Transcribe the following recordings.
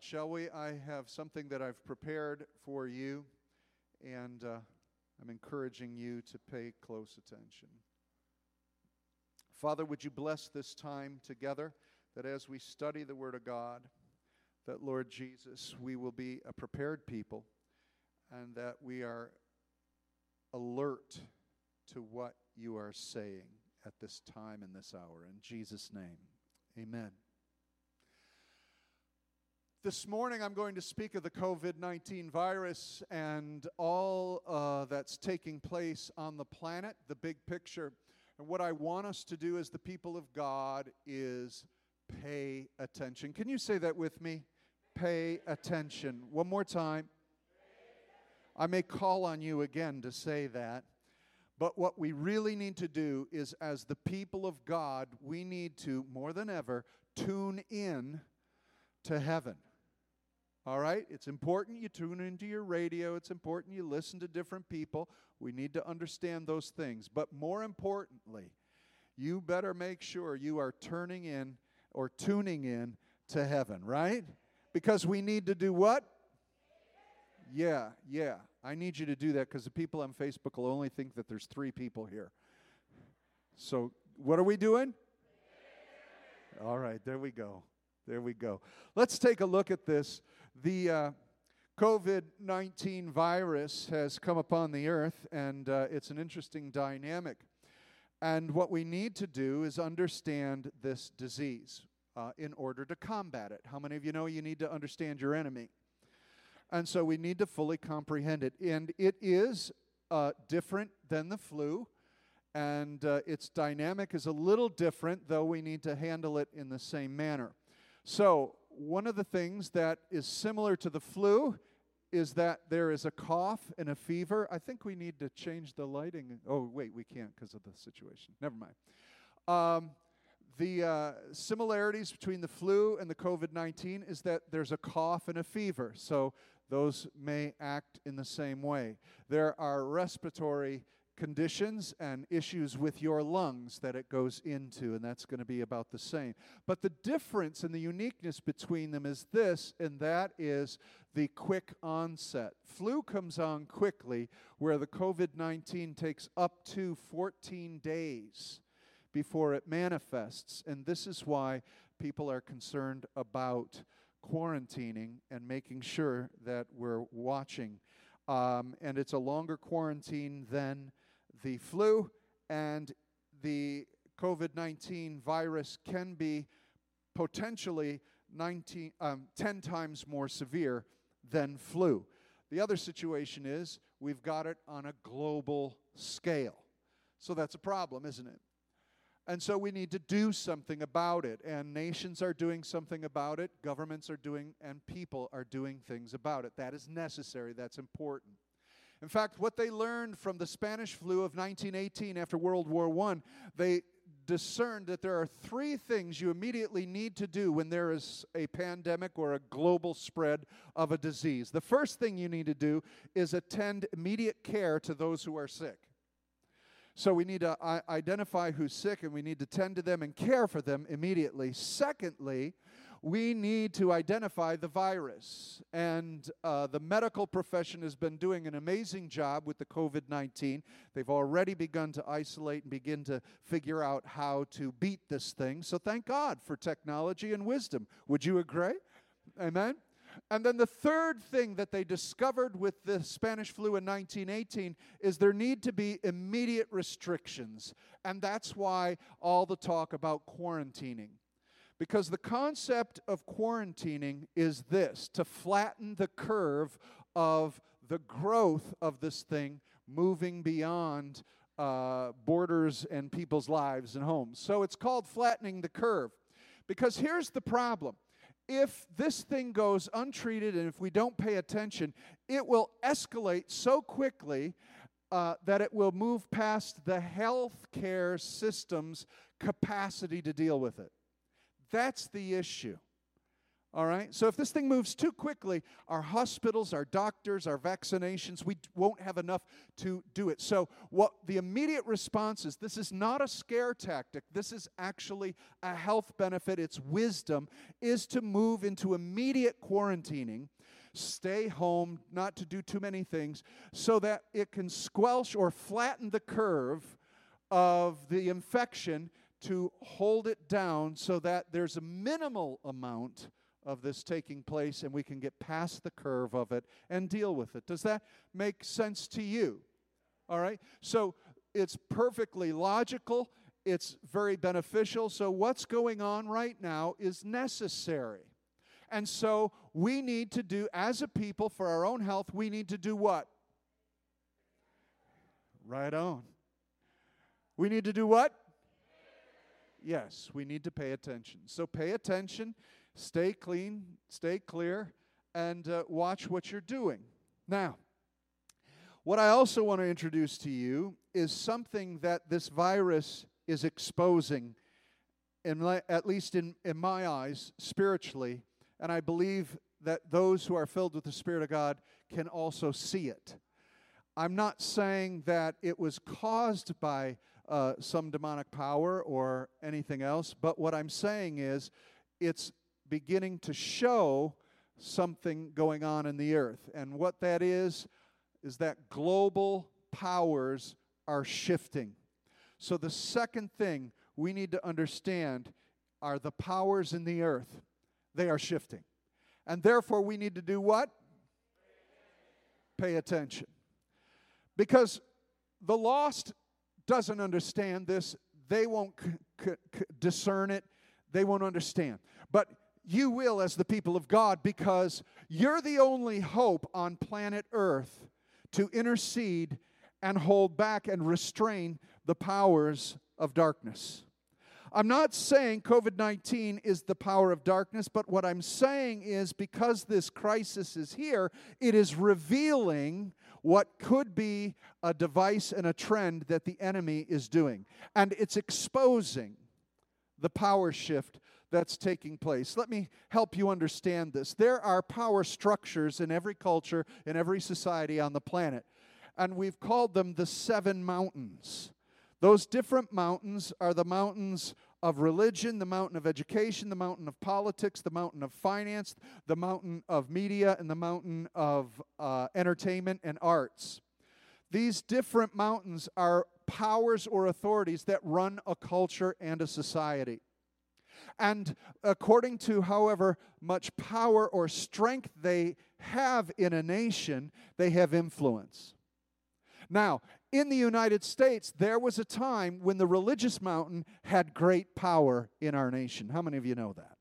Shall we? I have something that I've prepared for you, and uh, I'm encouraging you to pay close attention. Father, would you bless this time together that as we study the Word of God, that Lord Jesus, we will be a prepared people and that we are alert to what you are saying at this time and this hour. In Jesus' name, amen. This morning, I'm going to speak of the COVID 19 virus and all uh, that's taking place on the planet, the big picture. And what I want us to do as the people of God is pay attention. Can you say that with me? Pay attention. One more time. I may call on you again to say that. But what we really need to do is, as the people of God, we need to, more than ever, tune in to heaven. All right? It's important you tune into your radio. It's important you listen to different people. We need to understand those things. But more importantly, you better make sure you are turning in or tuning in to heaven, right? Because we need to do what? Yeah, yeah. I need you to do that because the people on Facebook will only think that there's three people here. So, what are we doing? All right, there we go. There we go. Let's take a look at this. The uh, COVID 19 virus has come upon the earth, and uh, it's an interesting dynamic. And what we need to do is understand this disease uh, in order to combat it. How many of you know you need to understand your enemy? And so we need to fully comprehend it. And it is uh, different than the flu, and uh, its dynamic is a little different, though we need to handle it in the same manner. So, one of the things that is similar to the flu is that there is a cough and a fever. I think we need to change the lighting. Oh, wait, we can't because of the situation. Never mind. Um, the uh, similarities between the flu and the COVID 19 is that there's a cough and a fever. So those may act in the same way. There are respiratory conditions and issues with your lungs that it goes into, and that's going to be about the same. But the difference and the uniqueness between them is this, and that is the quick onset. Flu comes on quickly, where the COVID 19 takes up to 14 days before it manifests. And this is why people are concerned about quarantining and making sure that we're watching. Um, and it's a longer quarantine than the flu, and the COVID 19 virus can be potentially 19, um, 10 times more severe than flu. The other situation is we've got it on a global scale. So that's a problem, isn't it? And so we need to do something about it. And nations are doing something about it, governments are doing, and people are doing things about it. That is necessary, that's important. In fact, what they learned from the Spanish flu of 1918 after World War I, they discerned that there are three things you immediately need to do when there is a pandemic or a global spread of a disease. The first thing you need to do is attend immediate care to those who are sick. So we need to uh, identify who's sick and we need to tend to them and care for them immediately. Secondly, we need to identify the virus. And uh, the medical profession has been doing an amazing job with the COVID 19. They've already begun to isolate and begin to figure out how to beat this thing. So thank God for technology and wisdom. Would you agree? Amen? And then the third thing that they discovered with the Spanish flu in 1918 is there need to be immediate restrictions. And that's why all the talk about quarantining. Because the concept of quarantining is this to flatten the curve of the growth of this thing moving beyond uh, borders and people's lives and homes. So it's called flattening the curve. Because here's the problem if this thing goes untreated and if we don't pay attention, it will escalate so quickly uh, that it will move past the healthcare system's capacity to deal with it. That's the issue. All right? So if this thing moves too quickly, our hospitals, our doctors, our vaccinations, we won't have enough to do it. So what the immediate response is this is not a scare tactic. This is actually a health benefit. It's wisdom is to move into immediate quarantining stay home, not to do too many things, so that it can squelch or flatten the curve of the infection to hold it down so that there's a minimal amount of this taking place and we can get past the curve of it and deal with it. Does that make sense to you? All right? So it's perfectly logical, it's very beneficial. So, what's going on right now is necessary. And so, we need to do, as a people, for our own health, we need to do what? Right on. We need to do what? Yes, we need to pay attention. So, pay attention Stay clean, stay clear, and uh, watch what you're doing. Now, what I also want to introduce to you is something that this virus is exposing, in, at least in, in my eyes, spiritually, and I believe that those who are filled with the Spirit of God can also see it. I'm not saying that it was caused by uh, some demonic power or anything else, but what I'm saying is it's beginning to show something going on in the earth. And what that is, is that global powers are shifting. So, the second thing we need to understand are the powers in the earth. They are shifting. And therefore, we need to do what? Pay attention. Because the lost doesn't understand this, they won't c- c- discern it, they won't understand. But you will as the people of God because you're the only hope on planet Earth to intercede and hold back and restrain the powers of darkness. I'm not saying COVID 19 is the power of darkness, but what I'm saying is because this crisis is here, it is revealing what could be a device and a trend that the enemy is doing. And it's exposing the power shift that's taking place. Let me help you understand this. There are power structures in every culture, in every society on the planet, and we've called them the seven mountains. Those different mountains are the mountains of religion, the mountain of education, the mountain of politics, the mountain of finance, the mountain of media, and the mountain of uh, entertainment and arts. These different mountains are powers or authorities that run a culture and a society. And according to however much power or strength they have in a nation, they have influence. Now, in the United States, there was a time when the religious mountain had great power in our nation. How many of you know that?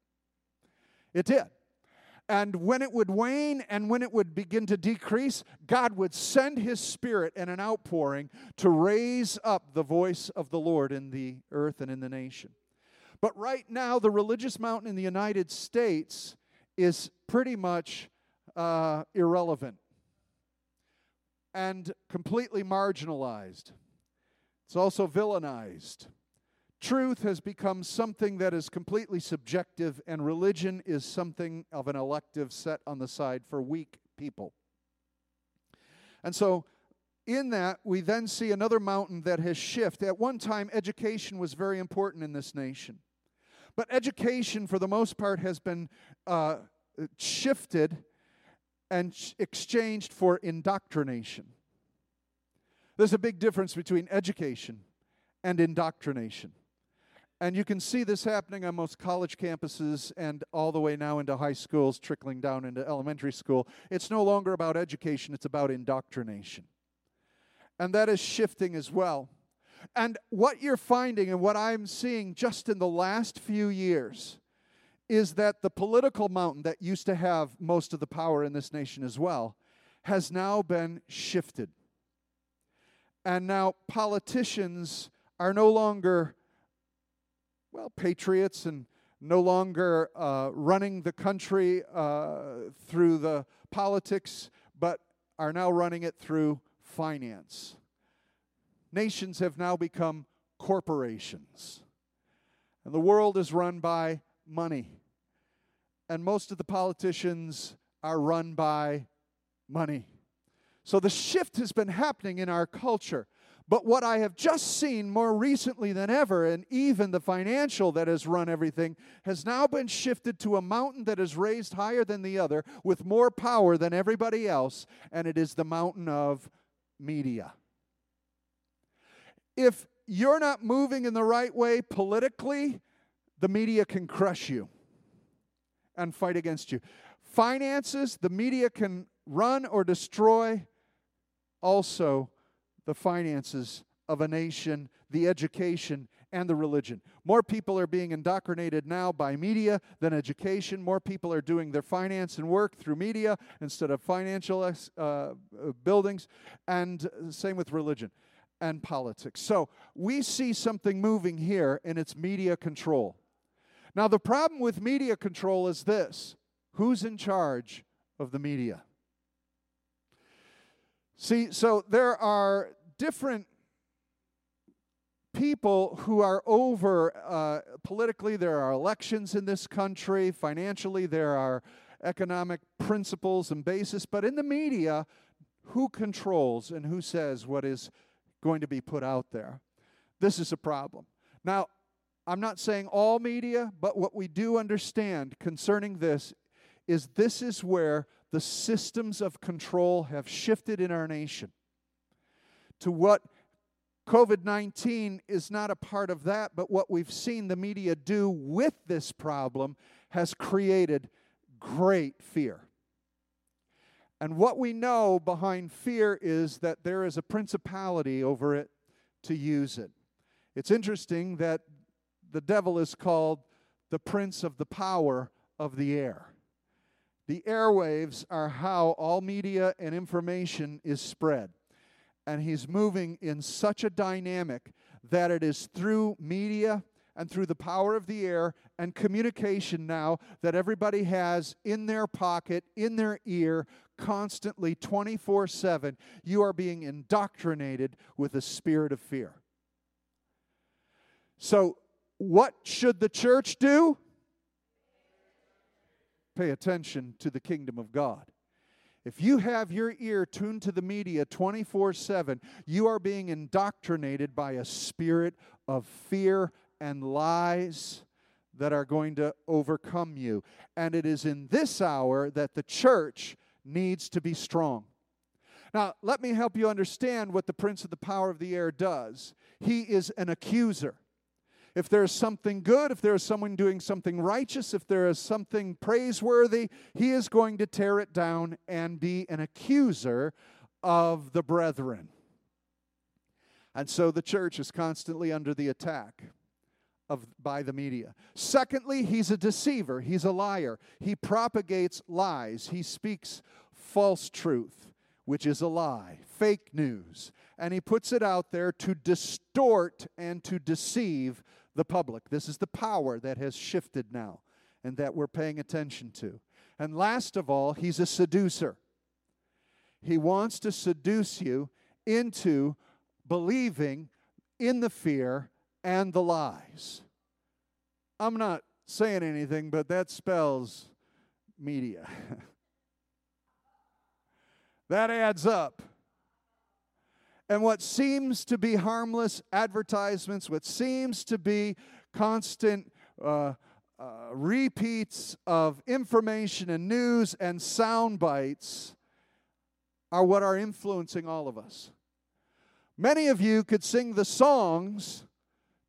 It did. And when it would wane and when it would begin to decrease, God would send His Spirit and an outpouring to raise up the voice of the Lord in the earth and in the nation. But right now, the religious mountain in the United States is pretty much uh, irrelevant and completely marginalized. It's also villainized. Truth has become something that is completely subjective, and religion is something of an elective set on the side for weak people. And so, in that, we then see another mountain that has shifted. At one time, education was very important in this nation. But education, for the most part, has been uh, shifted and exchanged for indoctrination. There's a big difference between education and indoctrination. And you can see this happening on most college campuses and all the way now into high schools, trickling down into elementary school. It's no longer about education, it's about indoctrination. And that is shifting as well. And what you're finding and what I'm seeing just in the last few years is that the political mountain that used to have most of the power in this nation as well has now been shifted. And now politicians are no longer, well, patriots and no longer uh, running the country uh, through the politics, but are now running it through finance nations have now become corporations. And the world is run by money. And most of the politicians are run by money. So the shift has been happening in our culture. But what I have just seen more recently than ever, and even the financial that has run everything, has now been shifted to a mountain that is raised higher than the other with more power than everybody else, and it is the mountain of media. If you're not moving in the right way politically, the media can crush you and fight against you. Finances, the media can run or destroy. Also, the finances of a nation, the education, and the religion. More people are being indoctrinated now by media than education. More people are doing their finance and work through media instead of financial uh, uh, buildings. And same with religion and politics. So we see something moving here, and it's media control. Now, the problem with media control is this who's in charge of the media? See, so there are different people who are over uh, politically, there are elections in this country, financially, there are economic principles and basis, but in the media, who controls and who says what is going to be put out there? This is a problem. Now, I'm not saying all media, but what we do understand concerning this is this is where the systems of control have shifted in our nation to what COVID 19 is not a part of that, but what we've seen the media do with this problem has created great fear. And what we know behind fear is that there is a principality over it to use it. It's interesting that the devil is called the prince of the power of the air. The airwaves are how all media and information is spread. And he's moving in such a dynamic that it is through media and through the power of the air and communication now that everybody has in their pocket, in their ear, constantly 24 7. You are being indoctrinated with a spirit of fear. So, what should the church do? pay attention to the kingdom of God. If you have your ear tuned to the media 24 7, you are being indoctrinated by a spirit of fear and lies that are going to overcome you. And it is in this hour that the church needs to be strong. Now, let me help you understand what the prince of the power of the air does. He is an accuser if there's something good, if there is someone doing something righteous, if there is something praiseworthy, he is going to tear it down and be an accuser of the brethren. And so the church is constantly under the attack of by the media. Secondly, he's a deceiver, he's a liar. He propagates lies. He speaks false truth, which is a lie, fake news, and he puts it out there to distort and to deceive the public. This is the power that has shifted now and that we're paying attention to. And last of all, he's a seducer. He wants to seduce you into believing in the fear and the lies. I'm not saying anything, but that spells media. that adds up. And what seems to be harmless advertisements, what seems to be constant uh, uh, repeats of information and news and sound bites, are what are influencing all of us. Many of you could sing the songs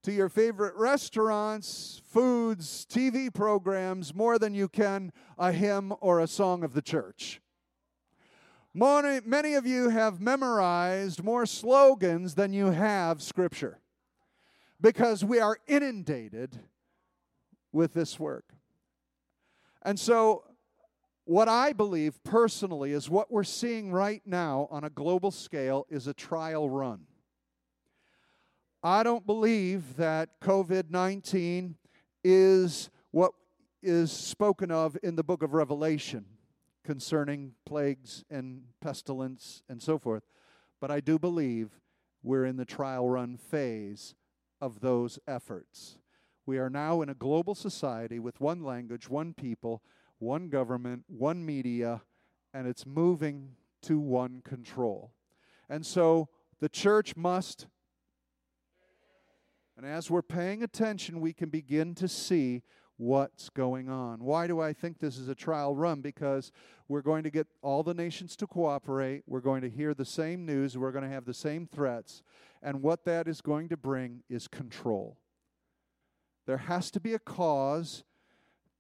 to your favorite restaurants, foods, TV programs more than you can a hymn or a song of the church. Many, of you have memorized more slogans than you have scripture because we are inundated with this work. And so, what I believe personally is what we're seeing right now on a global scale is a trial run. I don't believe that COVID 19 is what is spoken of in the book of Revelation concerning plagues and pestilence and so forth. But I do believe we're in the trial run phase of those efforts. We are now in a global society with one language, one people, one government, one media, and it's moving to one control. And so the church must, and as we're paying attention, we can begin to see what's going on. Why do I think this is a trial run? Because we're going to get all the nations to cooperate, we're going to hear the same news, we're going to have the same threats, and what that is going to bring is control. There has to be a cause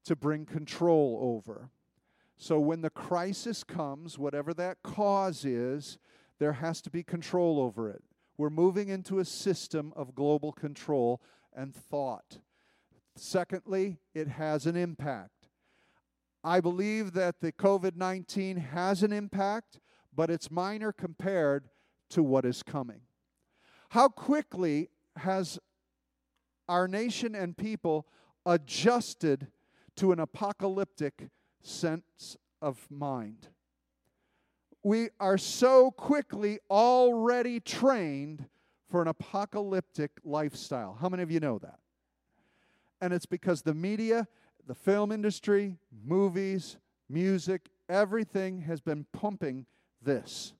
to bring control over. So when the crisis comes, whatever that cause is, there has to be control over it. We're moving into a system of global control and thought. Secondly, it has an impact. I believe that the COVID 19 has an impact, but it's minor compared to what is coming. How quickly has our nation and people adjusted to an apocalyptic sense of mind? We are so quickly already trained for an apocalyptic lifestyle. How many of you know that? And it's because the media, the film industry, movies, music, everything has been pumping this,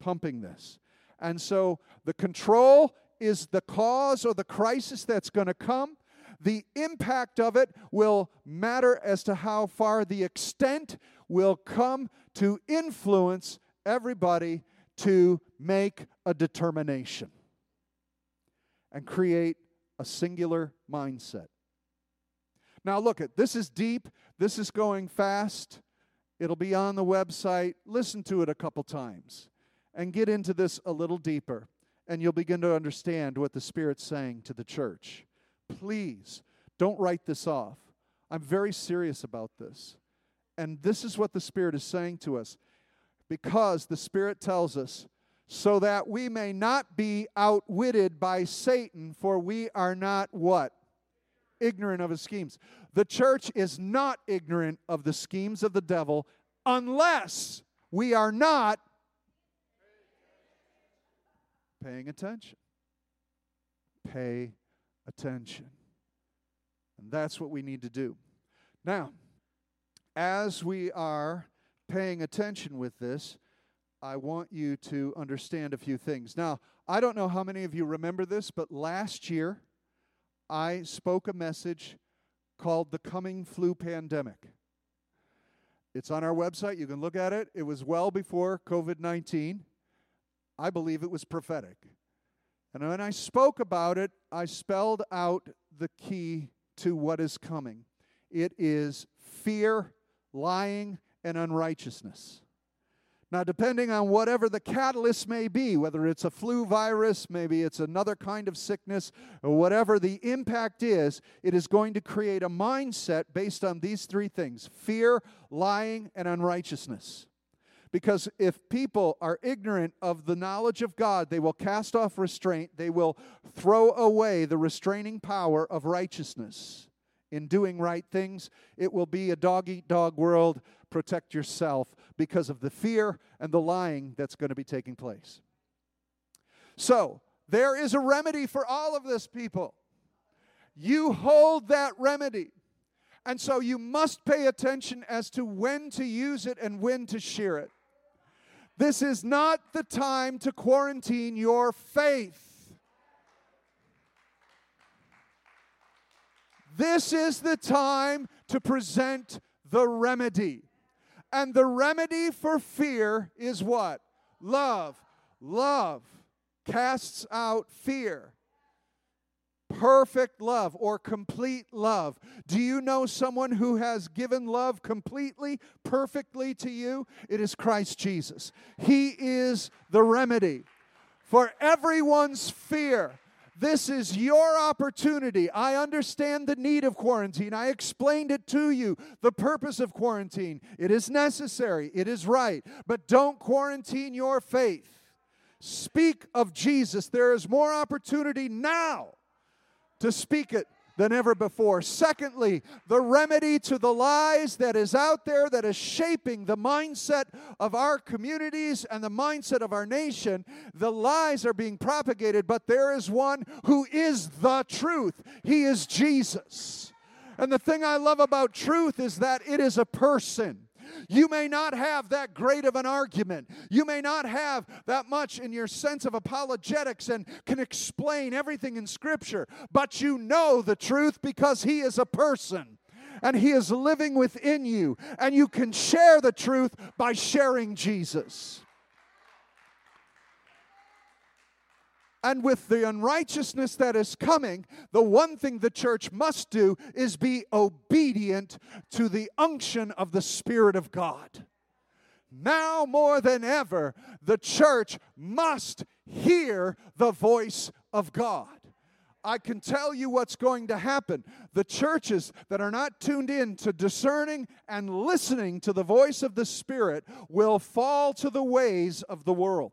pumping this. And so the control is the cause or the crisis that's going to come. The impact of it will matter as to how far the extent will come to influence everybody to make a determination and create a singular mindset. Now, look at this is deep. This is going fast. It'll be on the website. Listen to it a couple times and get into this a little deeper, and you'll begin to understand what the Spirit's saying to the church. Please don't write this off. I'm very serious about this. And this is what the Spirit is saying to us because the Spirit tells us, so that we may not be outwitted by Satan, for we are not what? Ignorant of his schemes. The church is not ignorant of the schemes of the devil unless we are not paying attention. Pay attention. And that's what we need to do. Now, as we are paying attention with this, I want you to understand a few things. Now, I don't know how many of you remember this, but last year, I spoke a message called The Coming Flu Pandemic. It's on our website. You can look at it. It was well before COVID 19. I believe it was prophetic. And when I spoke about it, I spelled out the key to what is coming it is fear, lying, and unrighteousness. Now, depending on whatever the catalyst may be, whether it's a flu virus, maybe it's another kind of sickness, or whatever the impact is, it is going to create a mindset based on these three things fear, lying, and unrighteousness. Because if people are ignorant of the knowledge of God, they will cast off restraint, they will throw away the restraining power of righteousness. In doing right things, it will be a dog eat dog world protect yourself because of the fear and the lying that's going to be taking place. So, there is a remedy for all of this, people. You hold that remedy. And so you must pay attention as to when to use it and when to share it. This is not the time to quarantine your faith. This is the time to present the remedy. And the remedy for fear is what? Love. Love casts out fear. Perfect love or complete love. Do you know someone who has given love completely, perfectly to you? It is Christ Jesus. He is the remedy for everyone's fear. This is your opportunity. I understand the need of quarantine. I explained it to you, the purpose of quarantine. It is necessary, it is right, but don't quarantine your faith. Speak of Jesus. There is more opportunity now to speak it than ever before. Secondly, the remedy to the lies that is out there that is shaping the mindset of our communities and the mindset of our nation. The lies are being propagated, but there is one who is the truth. He is Jesus. And the thing I love about truth is that it is a person. You may not have that great of an argument. You may not have that much in your sense of apologetics and can explain everything in Scripture, but you know the truth because He is a person and He is living within you. And you can share the truth by sharing Jesus. And with the unrighteousness that is coming, the one thing the church must do is be obedient to the unction of the Spirit of God. Now more than ever, the church must hear the voice of God. I can tell you what's going to happen. The churches that are not tuned in to discerning and listening to the voice of the Spirit will fall to the ways of the world.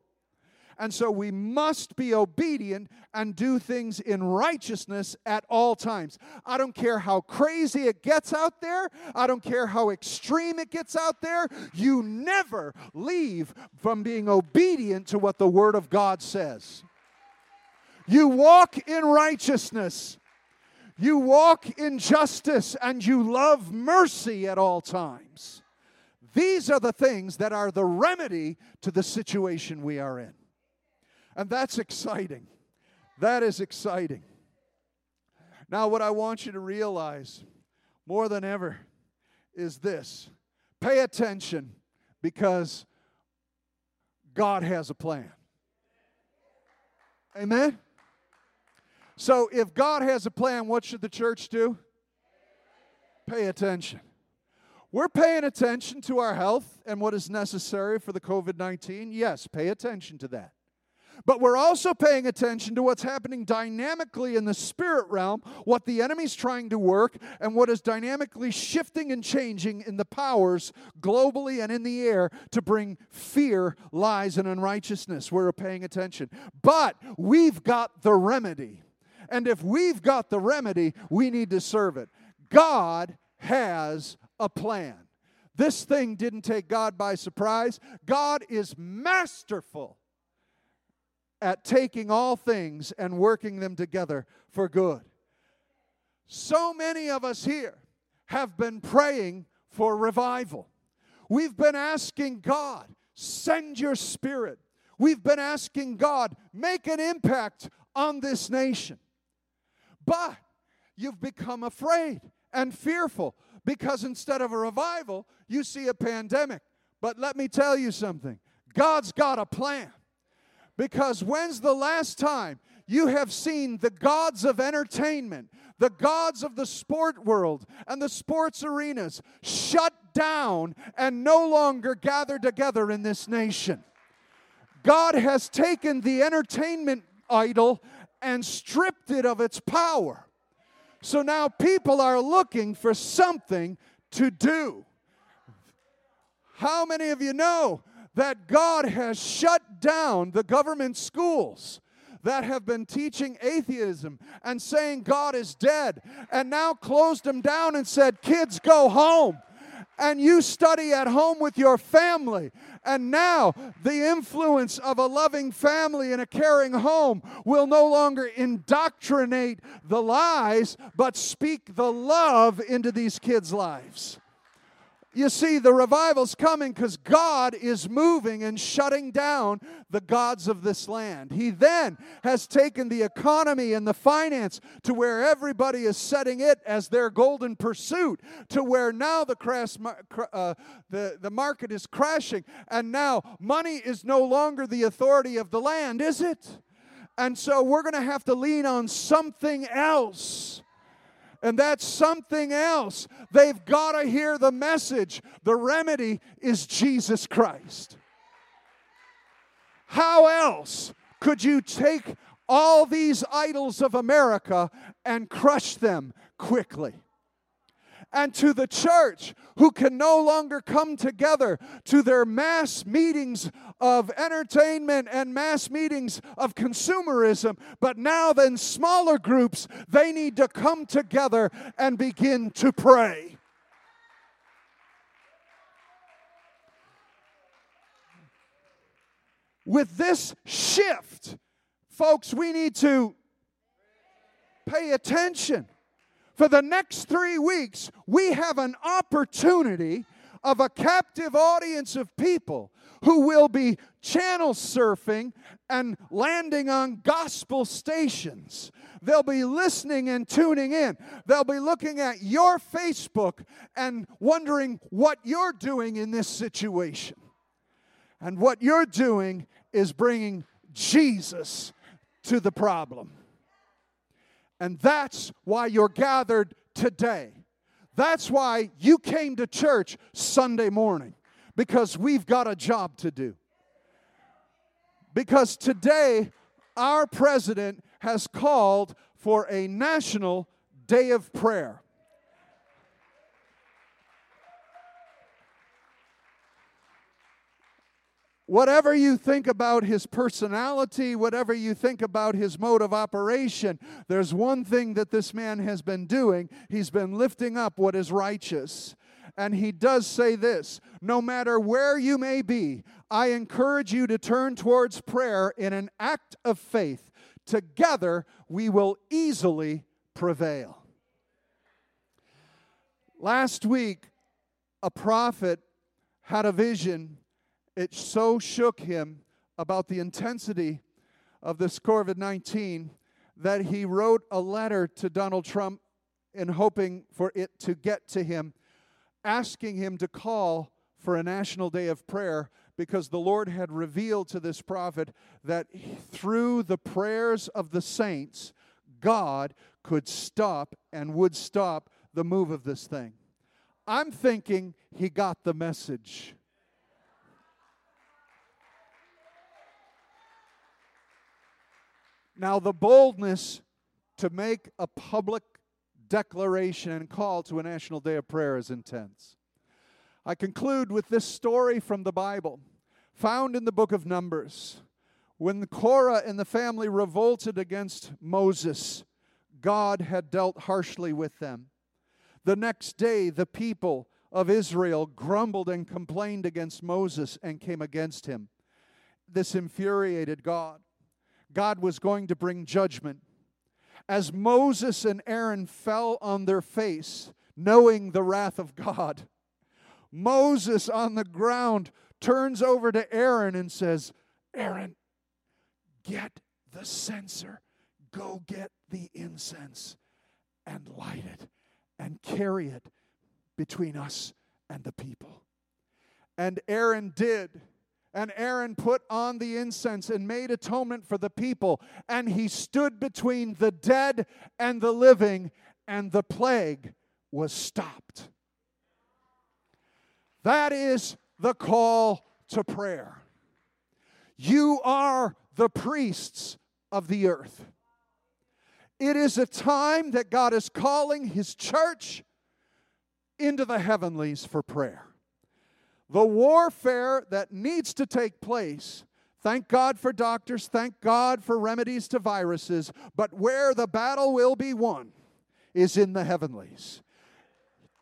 And so we must be obedient and do things in righteousness at all times. I don't care how crazy it gets out there, I don't care how extreme it gets out there. You never leave from being obedient to what the Word of God says. You walk in righteousness. You walk in justice and you love mercy at all times. These are the things that are the remedy to the situation we are in. And that's exciting. That is exciting. Now, what I want you to realize more than ever is this pay attention because God has a plan. Amen? So, if God has a plan, what should the church do? Pay attention. We're paying attention to our health and what is necessary for the COVID 19. Yes, pay attention to that. But we're also paying attention to what's happening dynamically in the spirit realm, what the enemy's trying to work, and what is dynamically shifting and changing in the powers globally and in the air to bring fear, lies, and unrighteousness. We're paying attention. But we've got the remedy. And if we've got the remedy, we need to serve it. God has a plan. This thing didn't take God by surprise. God is masterful at taking all things and working them together for good. So many of us here have been praying for revival. We've been asking God, send your spirit. We've been asking God, make an impact on this nation. But you've become afraid and fearful because instead of a revival, you see a pandemic. But let me tell you something God's got a plan. Because when's the last time you have seen the gods of entertainment, the gods of the sport world and the sports arenas shut down and no longer gather together in this nation? God has taken the entertainment idol and stripped it of its power. So now people are looking for something to do. How many of you know that God has shut down the government schools that have been teaching atheism and saying God is dead, and now closed them down and said, Kids, go home. And you study at home with your family. And now the influence of a loving family and a caring home will no longer indoctrinate the lies, but speak the love into these kids' lives. You see, the revival's coming because God is moving and shutting down the gods of this land. He then has taken the economy and the finance to where everybody is setting it as their golden pursuit, to where now the, crash, uh, the, the market is crashing, and now money is no longer the authority of the land, is it? And so we're going to have to lean on something else and that's something else. They've got to hear the message. The remedy is Jesus Christ. How else could you take all these idols of America and crush them quickly? And to the church who can no longer come together to their mass meetings of entertainment and mass meetings of consumerism, but now then smaller groups, they need to come together and begin to pray. With this shift, folks, we need to pay attention. For the next three weeks, we have an opportunity of a captive audience of people who will be channel surfing and landing on gospel stations. They'll be listening and tuning in. They'll be looking at your Facebook and wondering what you're doing in this situation. And what you're doing is bringing Jesus to the problem. And that's why you're gathered today. That's why you came to church Sunday morning because we've got a job to do. Because today, our president has called for a national day of prayer. Whatever you think about his personality, whatever you think about his mode of operation, there's one thing that this man has been doing. He's been lifting up what is righteous. And he does say this no matter where you may be, I encourage you to turn towards prayer in an act of faith. Together, we will easily prevail. Last week, a prophet had a vision it so shook him about the intensity of this COVID 19 that he wrote a letter to Donald Trump in hoping for it to get to him, asking him to call for a national day of prayer because the Lord had revealed to this prophet that through the prayers of the saints, God could stop and would stop the move of this thing. I'm thinking he got the message. Now, the boldness to make a public declaration and call to a national day of prayer is intense. I conclude with this story from the Bible, found in the book of Numbers. When Korah and the family revolted against Moses, God had dealt harshly with them. The next day, the people of Israel grumbled and complained against Moses and came against him. This infuriated God. God was going to bring judgment. As Moses and Aaron fell on their face, knowing the wrath of God, Moses on the ground turns over to Aaron and says, Aaron, get the censer, go get the incense and light it and carry it between us and the people. And Aaron did. And Aaron put on the incense and made atonement for the people. And he stood between the dead and the living, and the plague was stopped. That is the call to prayer. You are the priests of the earth. It is a time that God is calling His church into the heavenlies for prayer the warfare that needs to take place. Thank God for doctors, thank God for remedies to viruses, but where the battle will be won is in the heavenlies.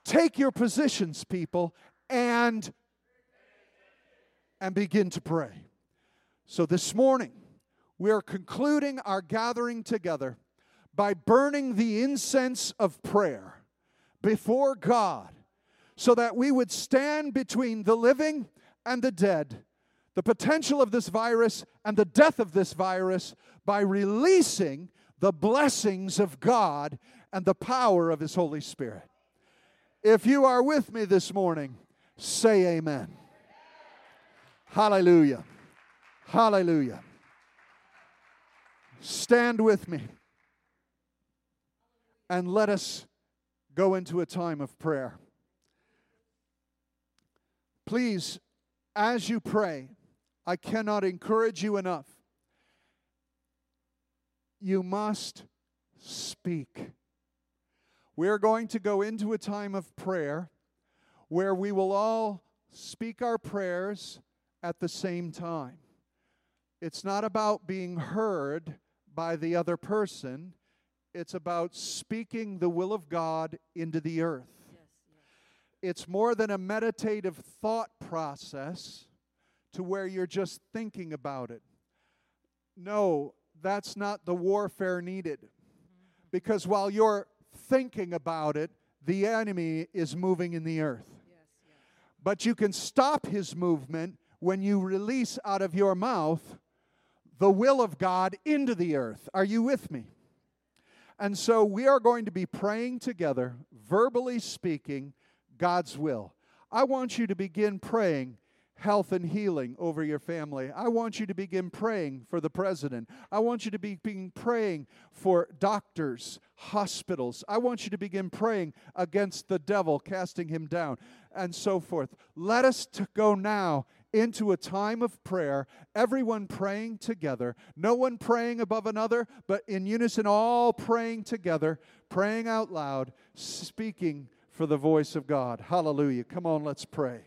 Take your positions, people, and and begin to pray. So this morning, we are concluding our gathering together by burning the incense of prayer before God so that we would stand between the living and the dead, the potential of this virus and the death of this virus by releasing the blessings of God and the power of His Holy Spirit. If you are with me this morning, say amen. Hallelujah. Hallelujah. Stand with me and let us go into a time of prayer. Please, as you pray, I cannot encourage you enough. You must speak. We're going to go into a time of prayer where we will all speak our prayers at the same time. It's not about being heard by the other person, it's about speaking the will of God into the earth it's more than a meditative thought process to where you're just thinking about it. No, that's not the warfare needed. Because while you're thinking about it, the enemy is moving in the earth. But you can stop his movement when you release out of your mouth the will of God into the earth. Are you with me? And so we are going to be praying together, verbally speaking God's will. I want you to begin praying health and healing over your family. I want you to begin praying for the president. I want you to begin praying for doctors, hospitals. I want you to begin praying against the devil, casting him down, and so forth. Let us to go now into a time of prayer, everyone praying together, no one praying above another, but in unison, all praying together, praying out loud, speaking for the voice of God. Hallelujah. Come on, let's pray.